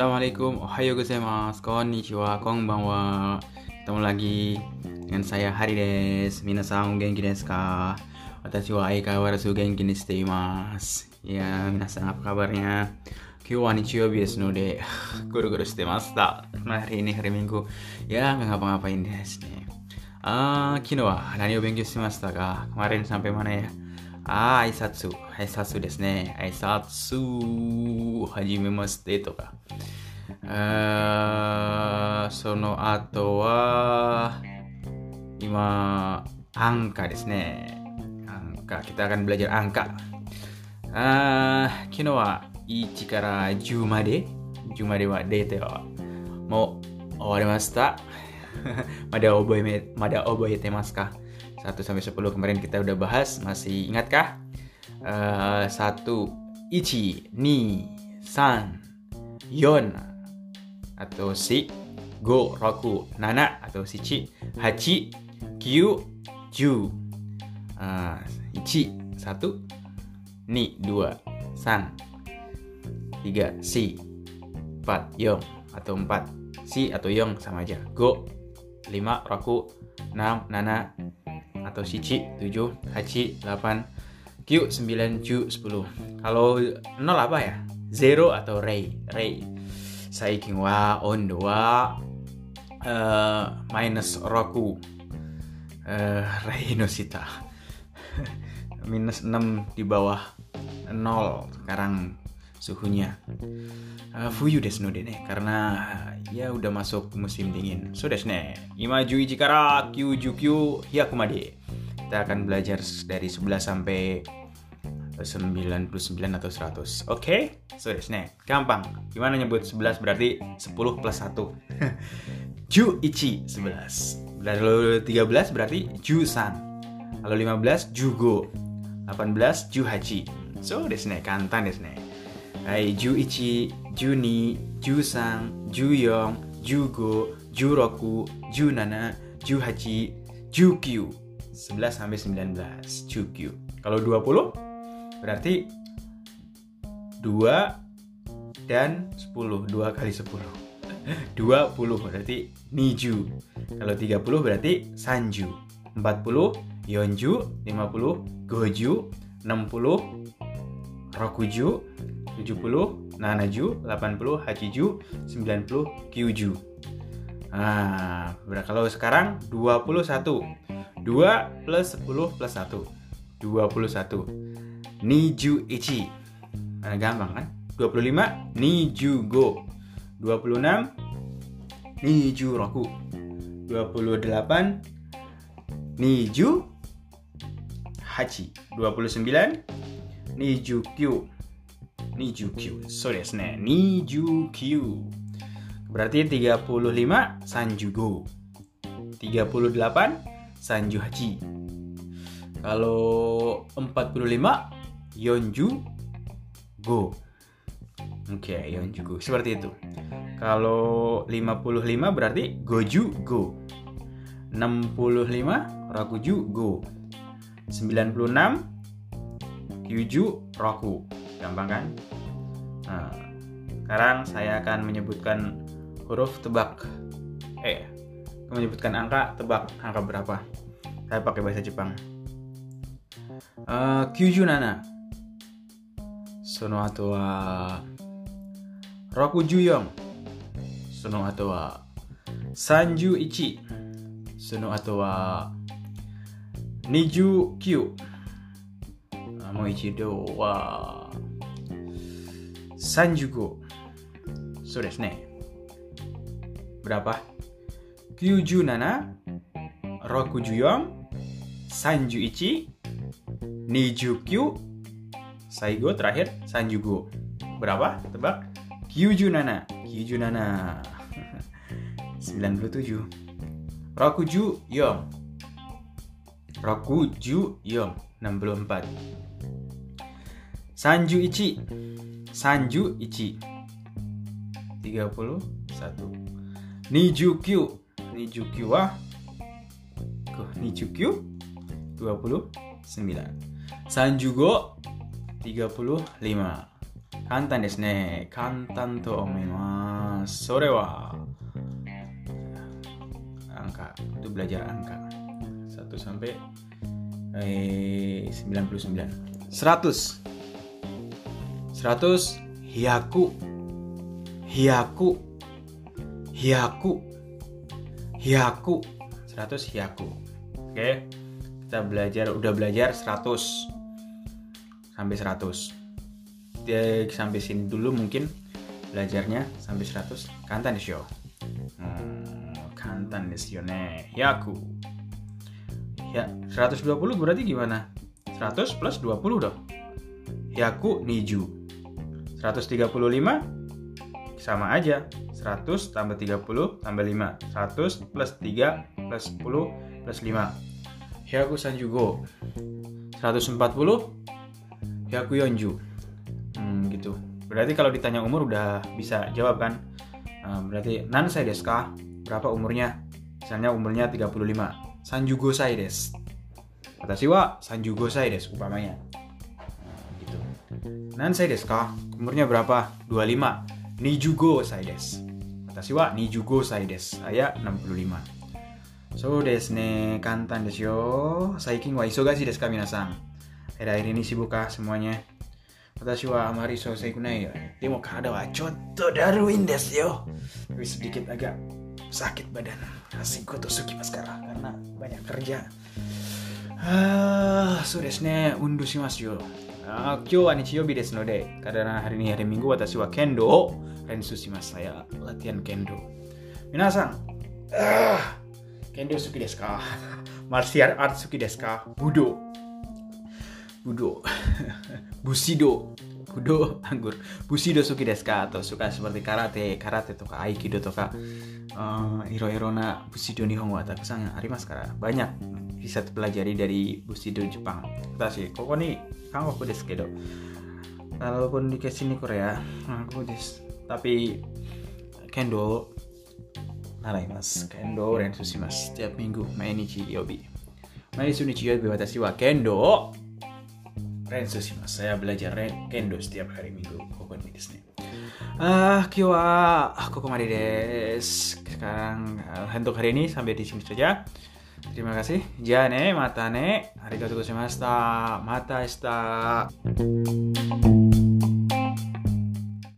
Assalamualaikum, ohayo gozaimasu, konnichiwa, konbanwa. Ketemu lagi dengan saya Hari des. Minasan genki desu ka? Watashi wa aikawarazu genki ni shite imasu Ya, minasan apa kabarnya? Kyou wa nichiyoubi desu node Guru-guru shite masta Hari ini hari Minggu. Ya, nggak ngapa-ngapain desu nih Ah, kino wa nani o benkyou shimashita ka? Kemarin sampai mana ya? ああ、挨拶、挨拶ですね。挨拶、はじめましてとか。あその後は、今、アンカですね。アンカ、北ア、kita akan カ。あ昨日は1から10まで、10までは出ては、もう終わりました。まだ覚えめ、まだ覚えてますか？1 sampai 10 kemarin kita udah bahas, masih ingatkah? Uh, 1 ichi, ni, san, yon atau si, go, roku, nana atau sichi, hachi, kyu, ju. Uh, ichi, satu, ni, dua, san, tiga, si, empat, yong atau empat, si atau yong sama aja. Go, lima, roku, enam, nana, atau Shichi 7, Hachi 8, Q 9, Ju 10. Kalau 0 apa ya? Zero atau Rei. Rei. Saikin wa ondo wa uh, minus Roku. Uh, Rei no Shita. minus 6 di bawah 0 sekarang suhunya. Uh, fuyu desu no de ne karena ya udah masuk musim dingin. So desu ne. Ima juichi kara kyuju kyu hyaku made kita akan belajar dari 11 sampai 99 atau 100 oke? Okay? so nih gampang. Gimana nyebut 11 berarti 10 plus 1 ju ichi 11 lalu 13 berarti ju san. Lalu 15 jugo 18 ju hachi. So desu ne kantan desu ne hai ju ichi ju ni ju san ju yong ju go ju roku ju nana ju hachi ju kyu 11 sampai 19 Chukyu. Kalau 20 berarti 2 dan 10. 2 kali 10. 20 berarti Niju. Kalau 30 berarti Sanju. 40 Yonju, 50 Goju, 60 Rokuju, 70 Nanaju, 80 Hachiju, 90 Kyuju. Nah, kalau sekarang 21 2 plus 10 plus 1 21 Niju ichi. Nah, Gampang kan? 25 Niju go. 26 Niju roku. 28 Niju hachi. 29 Niju kyu. Niju kyu. So desu ne Niju kyu. Berarti 35 Sanjugo 38 Sanju Hachi. Kalau 45 Yonju Go. Oke, okay, Yonju Go. Seperti itu. Kalau 55 berarti Goju Go. 65 Rakuju Go. 96 Kyuju Roku. Gampang kan? Nah, sekarang saya akan menyebutkan huruf tebak. Eh, menyebutkan angka, tebak angka berapa. Saya pakai bahasa Jepang. Uh, kyuju nana. Sono ato wa Rokuju yong. Sono ato wa Sanju ichi. Sono ato wa Niju kyu. Uh, mo ichido wa Sanjugo. So desu ne. Berapa? 97 64 31 29 Saigo terakhir Sanjugo Berapa? Tebak. 97 97 97 Rokuju Yong Rokuju Yong 64 Sanju Ichi Sanju Ichi 31 Nijukyu Nijukyu wa Nijukyu 29 Sanjugo? 35 Kantan desu ne. Kantan to omoimasu mas. Sore wa angka itu belajar angka. 1 sampai eh, 99 100 100 hiaku. Hiaku. Hiaku hiaku. 100 hiaku. Oke kita belajar udah belajar 100 sampai 100 dia sampai sini dulu mungkin belajarnya sampai 100 kantan desyo hmm, kantan desyo ne. Hiaku. Ya 120 berarti gimana? 100 plus 20 dong. Hiaku niju. 135 sama aja 100 tambah 30 tambah 5 100 plus 3 plus 10 plus 5 Hyaku Sanjugo. 140 Hyaku Yonju. Hmm, gitu. Berarti kalau ditanya umur udah bisa jawab kan? Nah, berarti nan saya deska berapa umurnya? Misalnya umurnya 35 Sanjugo saya des Watashi wa Sanjugo saya des upamanya nah, gitu. Nan saya deska umurnya berapa? 25 Nijugo saya des 私は25歳です。あや、65。そうですね、簡単ですよ。最近は忙しいですか、皆さん。Akhir-akhir ini sibuk kah semuanya? 私はあまりそうせくないよ。でも体はちょっとだるいんですよ。Tapi sedikit agak sakit badan. Asik tuh suki mas karena banyak kerja. Ah, そうですね、運動しますよ。あ今日は日曜日ですので、karena hari ini hari Minggu, 私は剣道を Sushimasu saya latihan kendo. Minasan, uh, kendo suki deska. Martial art suki deska. Budo. Budo. Bushido. Budo anggur. Bushido suki deska? Atau suka seperti karate, karate toka aikido toka. Eh, uh, hiro-hiro na Bushido Nihongo atau kusang arimasu maskara Banyak bisa dipelajari dari busido Jepang. Kita sih, kok nih, kamu aku desu kedo. Walaupun di sini Korea, aku just tapi kendo naraimasu. Kendo rensu shimasu. Setiap minggu, mainichi yobi. Mainichi yobi watashi wa kendo rensu shimasu. Saya belajar kendo setiap hari minggu. Koko ni desu ne. Ah, kyo wa koko made desu. Sekarang untuk hari ini sampai di sini saja. Terima kasih. Ja ne, mata ne. Arigatou gozaimashita. Mata shita.